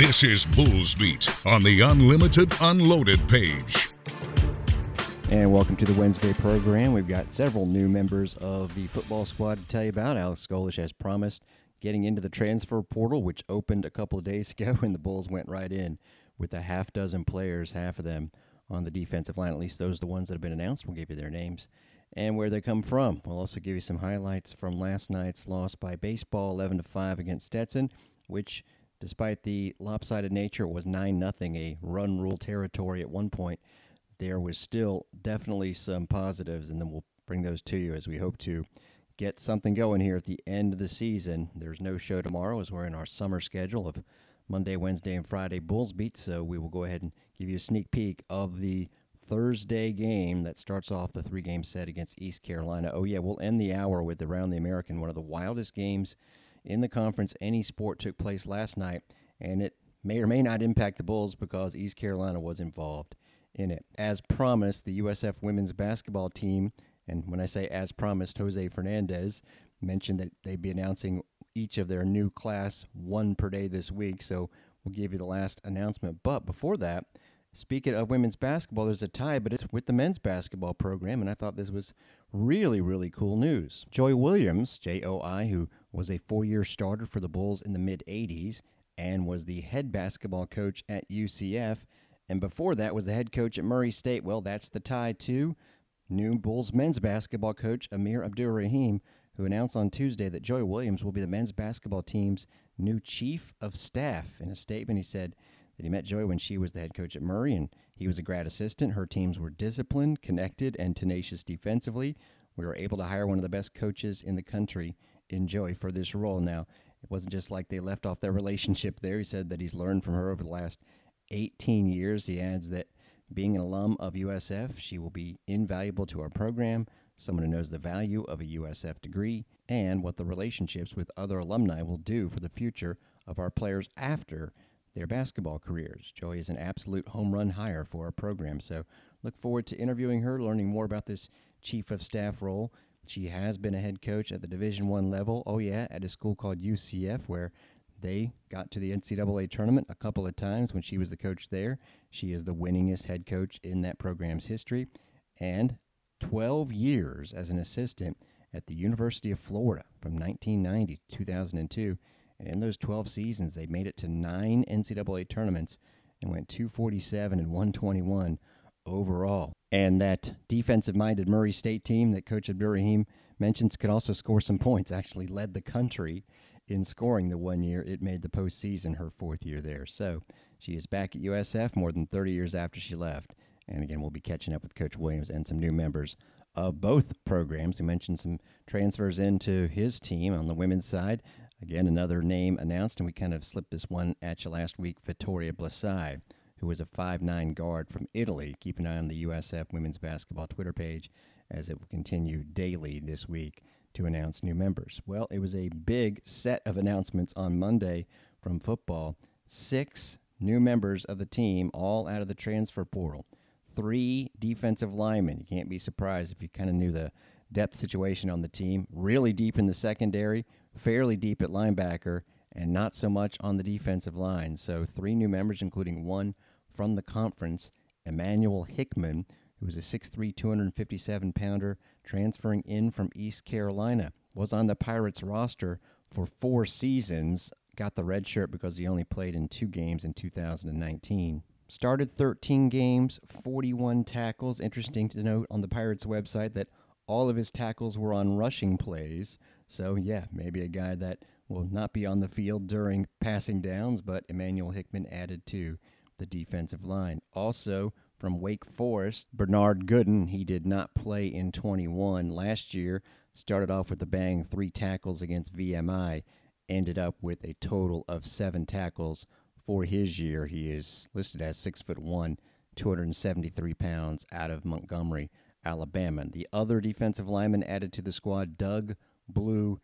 This is Bulls Beat on the Unlimited Unloaded page. And welcome to the Wednesday program. We've got several new members of the football squad to tell you about. Alex Golesh has promised getting into the transfer portal, which opened a couple of days ago, and the Bulls went right in with a half dozen players, half of them on the defensive line. At least those are the ones that have been announced. We'll give you their names and where they come from. We'll also give you some highlights from last night's loss by baseball, 11 to 5 against Stetson, which, despite the lopsided nature, it was 9 nothing, a run rule territory at one point. There was still definitely some positives, and then we'll bring those to you as we hope to get something going here at the end of the season. There's no show tomorrow as we're in our summer schedule of Monday, Wednesday, and Friday Bulls beat. So we will go ahead and give you a sneak peek of the Thursday game that starts off the three game set against East Carolina. Oh, yeah, we'll end the hour with Around the American, one of the wildest games in the conference. Any sport took place last night, and it may or may not impact the Bulls because East Carolina was involved in it. As promised, the USF women's basketball team, and when I say as promised, Jose Fernandez mentioned that they'd be announcing each of their new class one per day this week. So we'll give you the last announcement. But before that, Speaking of women's basketball, there's a tie, but it's with the men's basketball program, and I thought this was really, really cool news. Joi Williams, J O I, who was a four year starter for the Bulls in the mid 80s and was the head basketball coach at UCF, and before that was the head coach at Murray State. Well, that's the tie, too. New Bulls men's basketball coach Amir Abdur Rahim, who announced on Tuesday that Joi Williams will be the men's basketball team's new chief of staff. In a statement, he said, that he met Joi when she was the head coach at Murray, and he was a grad assistant. Her teams were disciplined, connected, and tenacious defensively. We were able to hire one of the best coaches in the country in Joi for this role. Now, it wasn't just like they left off their relationship there. He said that he's learned from her over the last 18 years. He adds that being an alum of USF, she will be invaluable to our program, someone who knows the value of a USF degree, and what the relationships with other alumni will do for the future of our players after their basketball careers. Joi is an absolute home run hire for our program, so look forward to interviewing her, learning more about this chief of staff role. She has been a head coach at the Division One level. Oh yeah, at a school called UCF, where they got to the NCAA tournament a couple of times when she was the coach there. She is the winningest head coach in that program's history, and 12 years as an assistant at the University of Florida from 1990 to 2002 and in those 12 seasons, they made it to nine NCAA tournaments and went 247 and 121 overall. And that defensive minded Murray State team that Coach Abdur mentions could also score some points, actually led the country in scoring the one year it made the postseason her fourth year there. So she is back at USF more than 30 years after she left. And again, we'll be catching up with Coach Williams and some new members of both programs. He mentioned some transfers into his team on the women's side. Again, another name announced, and we kind of slipped this one at you last week Vittoria Blasigh, who was a five-nine guard from Italy. Keep an eye on the USF women's basketball Twitter page as it will continue daily this week to announce new members. Well, it was a big set of announcements on Monday from football. Six new members of the team, all out of the transfer portal. Three defensive linemen. You can't be surprised if you kind of knew the depth situation on the team. Really deep in the secondary fairly deep at linebacker and not so much on the defensive line. So, three new members, including one from the conference, Emmanuel Hickman, who was a 6'3, 257 pounder, transferring in from East Carolina, was on the Pirates roster for four seasons. Got the red shirt because he only played in two games in 2019. Started 13 games, 41 tackles. Interesting to note on the Pirates website that all of his tackles were on rushing plays. So, yeah, maybe a guy that will not be on the field during passing downs, but Emmanuel Hickman added to the defensive line. Also, from Wake Forest, Bernard Gooden, he did not play in 21 last year. Started off with a bang, three tackles against VMI, ended up with a total of seven tackles for his year. He is listed as six foot one, 273 pounds, out of Montgomery, Alabama. The other defensive lineman added to the squad, Doug Blue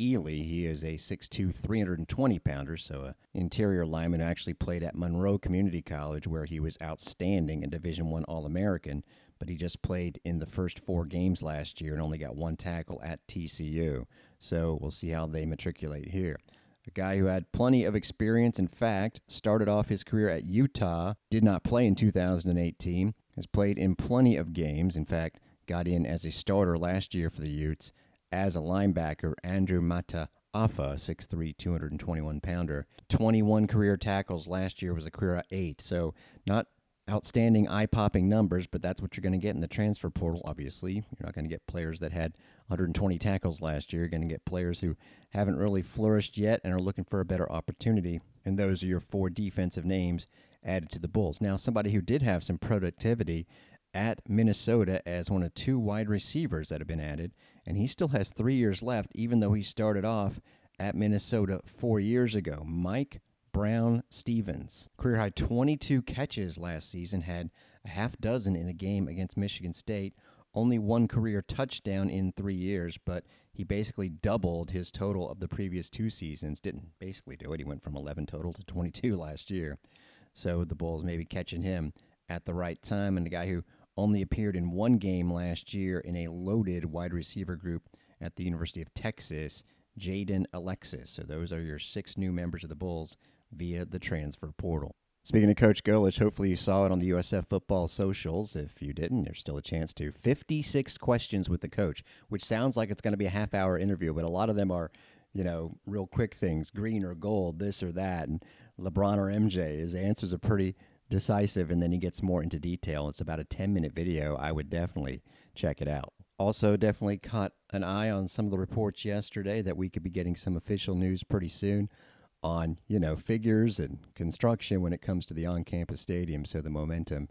Ely. He is a 6'2", 320 pounder, so an interior lineman who actually played at Monroe Community College, where he was outstanding and Division One All American. But he just played in the first four games last year and only got one tackle at TCU. So we'll see how they matriculate here. a guy who had plenty of experience. In fact, started off his career at Utah, did not play in 2018, has played in plenty of games. In fact, got in as a starter last year for the Utes as a linebacker. Andrew Mata Afa, 6'3", 221 pounder. 21 career tackles last year was a career eight. So not outstanding eye popping numbers, but that's what you're going to get in the transfer portal, obviously. You're not going to get players that had 120 tackles last year. You're going to get players who haven't really flourished yet and are looking for a better opportunity. And those are your four defensive names added to the Bulls. Now, somebody who did have some productivity at Minnesota as one of two wide receivers that have been added, and he still has three years left, even though he started off at Minnesota four years ago. Mike Brown Stephens, career high 22 catches last season, had a half dozen in a game against Michigan State. Only one career touchdown in three years, but he basically doubled his total of the previous two seasons. Didn't basically do it. He went from 11 total to 22 last year. So the Bulls may be catching him at the right time. And the guy who only appeared in one game last year in a loaded wide receiver group at the University of Texas, Jaden Alexis. So those are your six new members of the Bulls via the transfer portal. Speaking of Coach Golesh, hopefully you saw it on the USF football socials. If you didn't, there's still a chance to. 56 questions with the coach, which sounds like it's going to be a half hour interview, but a lot of them are, you know, real quick things green or gold, this or that. And LeBron or MJ, his answers are pretty decisive, and then he gets more into detail. It's about a 10 minute video. I would definitely check it out. Also, definitely caught an eye on some of the reports yesterday that we could be getting some official news pretty soon on, you know, figures and construction when it comes to the on campus stadium. So the momentum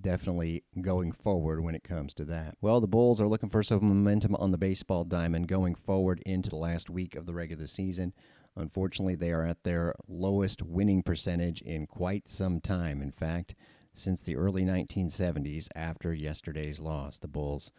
definitely going forward when it comes to that. Well, the Bulls are looking for some momentum on the baseball diamond going forward into the last week of the regular season. Unfortunately, they are at their lowest winning percentage in quite some time. In fact, since the early 1970s, after yesterday's loss, the Bulls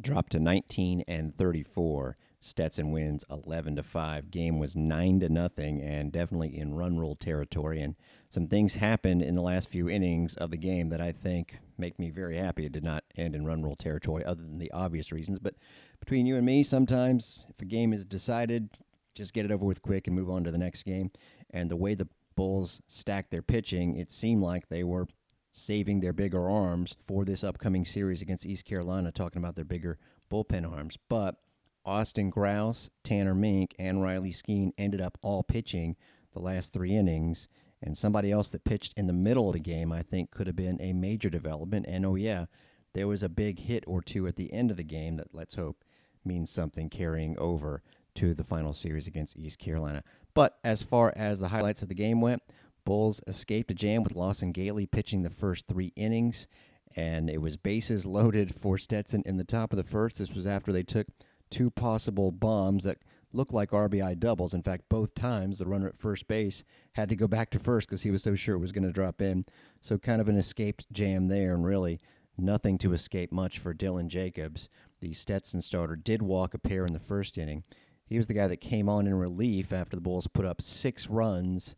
dropped to 19 and 34. Stetson wins 11 to 5. Game was 9 to nothing and definitely in run rule territory and some things happened in the last few innings of the game that I think make me very happy it did not end in run rule territory other than the obvious reasons, but between you and me sometimes if a game is decided just get it over with quick and move on to the next game. And the way the Bulls stacked their pitching, it seemed like they were saving their bigger arms for this upcoming series against East Carolina, talking about their bigger bullpen arms. But Austin Grouse, Tanner Mink, and Riley Skeen ended up all pitching the last three innings. And somebody else that pitched in the middle of the game, I think, could have been a major development. And oh, yeah, there was a big hit or two at the end of the game that let's hope means something carrying over to the final series against East Carolina. But as far as the highlights of the game went, Bulls escaped a jam with Lawson Gailey pitching the first three innings, and it was bases loaded for Stetson in the top of the first. This was after they took two possible bombs that looked like RBI doubles. In fact, both times the runner at first base had to go back to first because he was so sure it was going to drop in. So, kind of an escaped jam there, and really nothing to escape much for Dylan Jacobs. The Stetson starter did walk a pair in the first inning. He was the guy that came on in relief after the Bulls put up six runs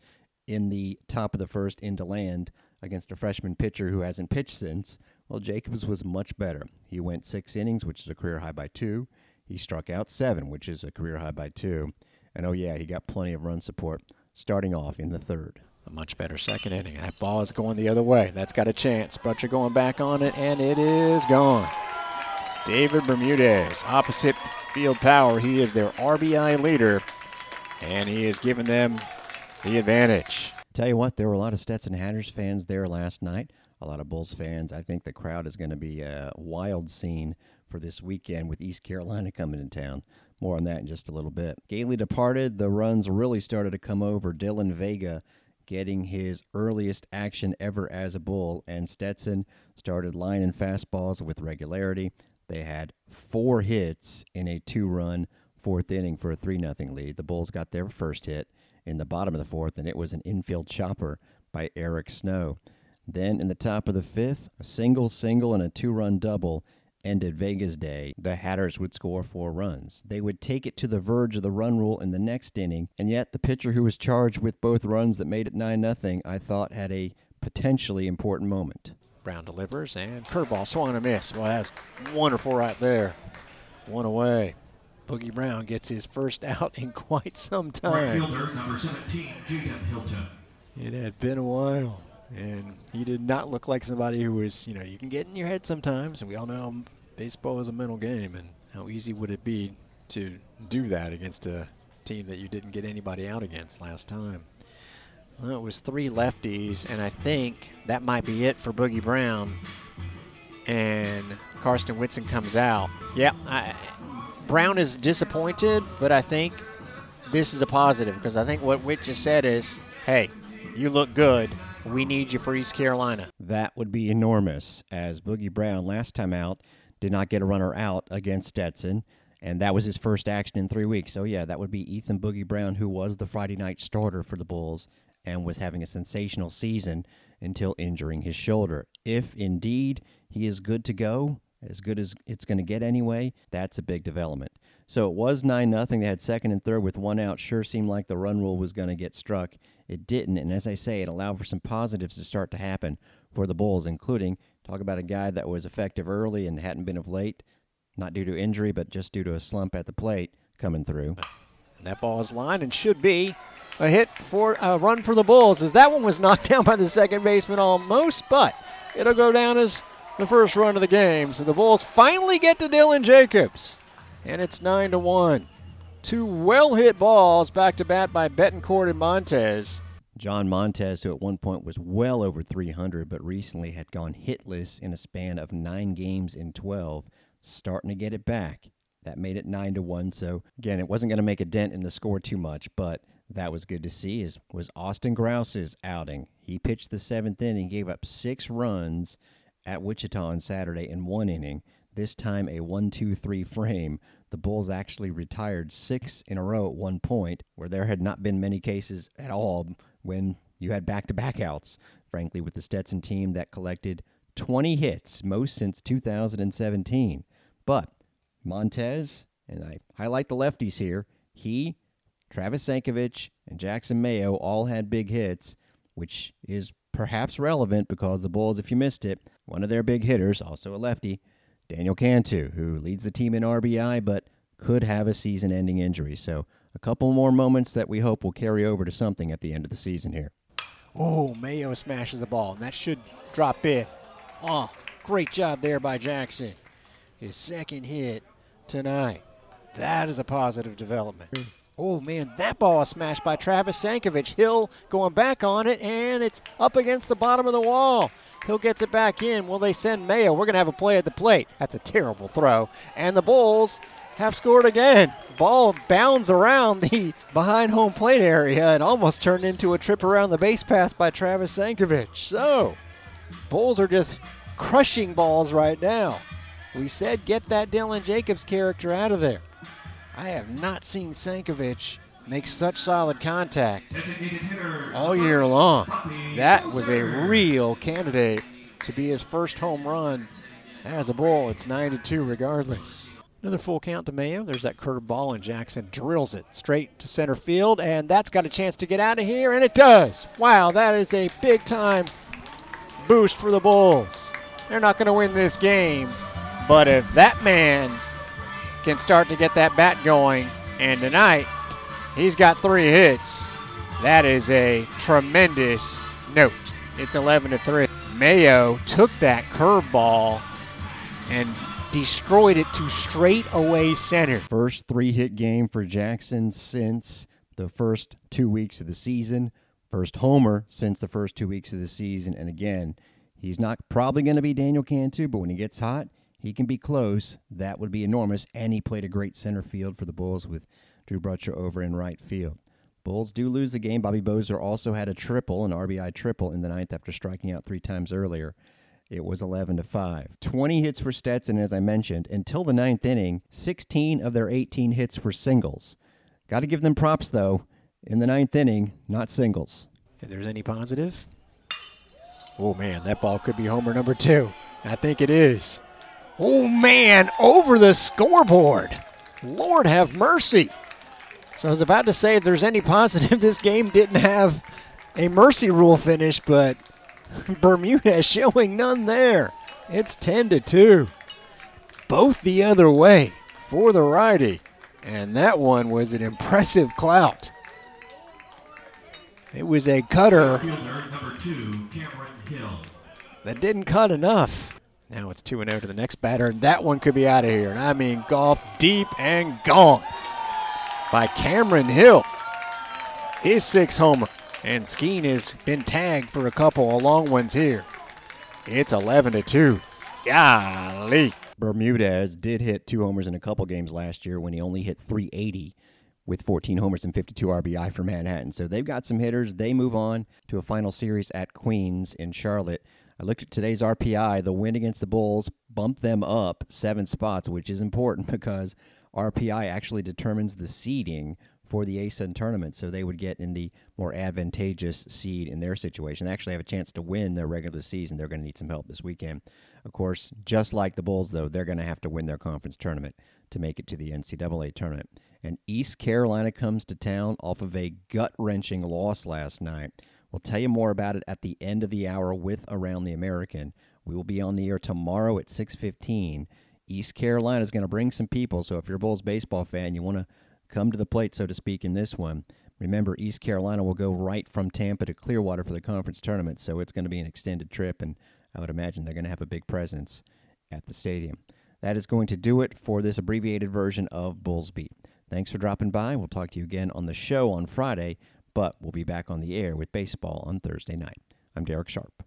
in the top of the first into land against a freshman pitcher who hasn't pitched since. Well, Jacobs was much better. He went six innings, which is a career high by two. He struck out seven, which is a career high by two. And oh, yeah, he got plenty of run support starting off in the third. A much better second inning. That ball is going the other way. That's got a chance. Butcher going back on it, and it is gone. David Bermudez, opposite field power. He is their RBI leader, and he has given them the advantage. Tell you what, there were a lot of Stetson Hatters fans there last night. A lot of Bulls fans. I think the crowd is going to be a wild scene for this weekend with East Carolina coming in town. More on that in just a little bit. Gailey departed. The runs really started to come over. Dylan Vega getting his earliest action ever as a Bull, and Stetson started lining fastballs with regularity. They had four hits in a two run fourth inning for a 3 0 lead. The Bulls got their first hit in the bottom of the fourth, and it was an infield chopper by Eric Snow. Then in the top of the fifth, a single, single, and a two run double ended Vega's day. The Hatters would score four runs. They would take it to the verge of the run rule in the next inning, and yet the pitcher who was charged with both runs that made it 9 0, I thought had a potentially important moment. Brown delivers and curveball swung and a miss. Well, that's wonderful right there. One away. Boogie Brown gets his first out in quite some Right time. fielder, number 17, Jaden Hilton. It had been a while, and he did not look like somebody who was, you know, you can get in your head sometimes, and we all know baseball is a mental game, and how easy would it be to do that against a team that you didn't get anybody out against last time. Well, it was three lefties, and I think that might be it for Boogie Brown. And Karsten Whitson comes out. Yeah, I, Brown is disappointed, but I think this is a positive because I think what Witt just said is, hey, you look good. We need you for East Carolina. That would be enormous, as Boogie Brown last time out did not get a runner out against Stetson, and that was his first action in three weeks. So, yeah, that would be Ethan Boogie Brown, who was the Friday night starter for the Bulls and was having a sensational season until injuring his shoulder. If indeed he is good to go, as good as it's going to get anyway, that's a big development. So it was 9 nothing. They had second and third with one out. Sure seemed like the run rule was going to get struck. It didn't. And as I say, it allowed for some positives to start to happen for the Bulls, including talk about a guy that was effective early and hadn't been of late, not due to injury, but just due to a slump at the plate coming through. And that ball is lined and should be a hit for a run for the Bulls, as that one was knocked down by the second baseman almost, but it'll go down as the first run of the game. So the Bulls finally get to Dylan Jacobs, and it's nine to one. Two well hit balls back to bat by Betancourt and Montez. John Montez, who at one point was well over 300, but recently had gone hitless in a span of nine games in 12, starting to get it back. That made it nine to one. So again, it wasn't going to make a dent in the score too much, but that was good to see. Is was Austin Grouse's outing? He pitched the seventh inning, gave up six runs at Wichita on Saturday in one inning. This time a one-two-three frame. The Bulls actually retired six in a row at one point, where there had not been many cases at all when you had back-to-back outs. Frankly, with the Stetson team that collected 20 hits, most since 2017. But Montez, and I highlight the lefties here, he, Travis Sankovic, and Jackson Mayo all had big hits, which is perhaps relevant because the Bulls, if you missed it, one of their big hitters, also a lefty, Daniel Cantu, who leads the team in RBI but could have a season ending injury. So a couple more moments that we hope will carry over to something at the end of the season here. Oh, Mayo smashes the ball, and that should drop in. Oh, great job there by Jackson. His second hit tonight. That is a positive development. Oh, man, that ball is smashed by Travis Sankovic. Hill going back on it, and it's up against the bottom of the wall. Hill gets it back in. Will they send Mayo? We're going to have a play at the plate. That's a terrible throw. And the Bulls have scored again. Ball bounds around the behind home plate area and almost turned into a trip around the base pass by Travis Sankovic. So, Bulls are just crushing balls right now. We said get that Dylan Jacobs character out of there. I have not seen Sankovic make such solid contact all year long. That was a real candidate to be his first home run as a Bull. It's 9 to 2 regardless. Another full count to Mayo. There's that curved ball, and Jackson drills it straight to center field, and that's got a chance to get out of here, and it does. Wow, that is a big time boost for the Bulls. They're not going to win this game, but if that man can start to get that bat going, and tonight he's got three hits, that is a tremendous note. It's 11 to 3. Mayo took that curveball and destroyed it to straight away center. First three hit game for Jackson since the first two weeks of the season. First homer since the first two weeks of the season. And again, he's not probably going to be Daniel Cantu, but when he gets hot, he can be close. That would be enormous. And he played a great center field for the Bulls with Drew Butcher over in right field. Bulls do lose the game. Bobby Bozer also had a triple, an RBI triple in the ninth after striking out three times earlier. It was 11 to 5. 20 hits for Stetson, as I mentioned. Until the ninth inning, 16 of their 18 hits were singles. Got to give them props, though. In the ninth inning, not singles. If there's any positive, oh man, that ball could be homer number two. I think it is. Oh man, over the scoreboard. Lord have mercy. So I was about to say, if there's any positive, this game didn't have a mercy rule finish, but Bermudez showing none there. It's 10 to 2. Both the other way for the righty. And that one was an impressive clout. It was a cutter Fielder number two, Cameron Hill. that didn't cut enough. Now it's 2 0 to the next batter, and that one could be out of here. And I mean, golf deep and gone by Cameron Hill. His sixth homer. And Skeen has been tagged for a couple of long ones here. It's 11 to 2. Golly. Bermudez did hit two homers in a couple games last year when he only hit 380 with 14 homers and 52 RBI for Manhattan. So they've got some hitters. They move on to a final series at Queens in Charlotte. I looked at today's RPI. The win against the Bulls bumped them up seven spots, which is important because RPI actually determines the seeding for the ASUN tournament. So they would get in the more advantageous seed in their situation. They actually have a chance to win their regular season. They're going to need some help this weekend. Of course, just like the Bulls, though, they're going to have to win their conference tournament to make it to the NCAA tournament. And East Carolina comes to town off of a gut wrenching loss last night. We'll tell you more about it at the end of the hour with Around the American. We will be on the air tomorrow at 6:15. East Carolina is going to bring some people, so if you're a Bulls baseball fan, you want to come to the plate, so to speak, in this one. Remember, East Carolina will go right from Tampa to Clearwater for the conference tournament, so it's going to be an extended trip, and I would imagine they're going to have a big presence at the stadium. That is going to do it for this abbreviated version of Bulls Beat. Thanks for dropping by. We'll talk to you again on the show on Friday, but we'll be back on the air with baseball on Thursday night. I'm Derek Sharp.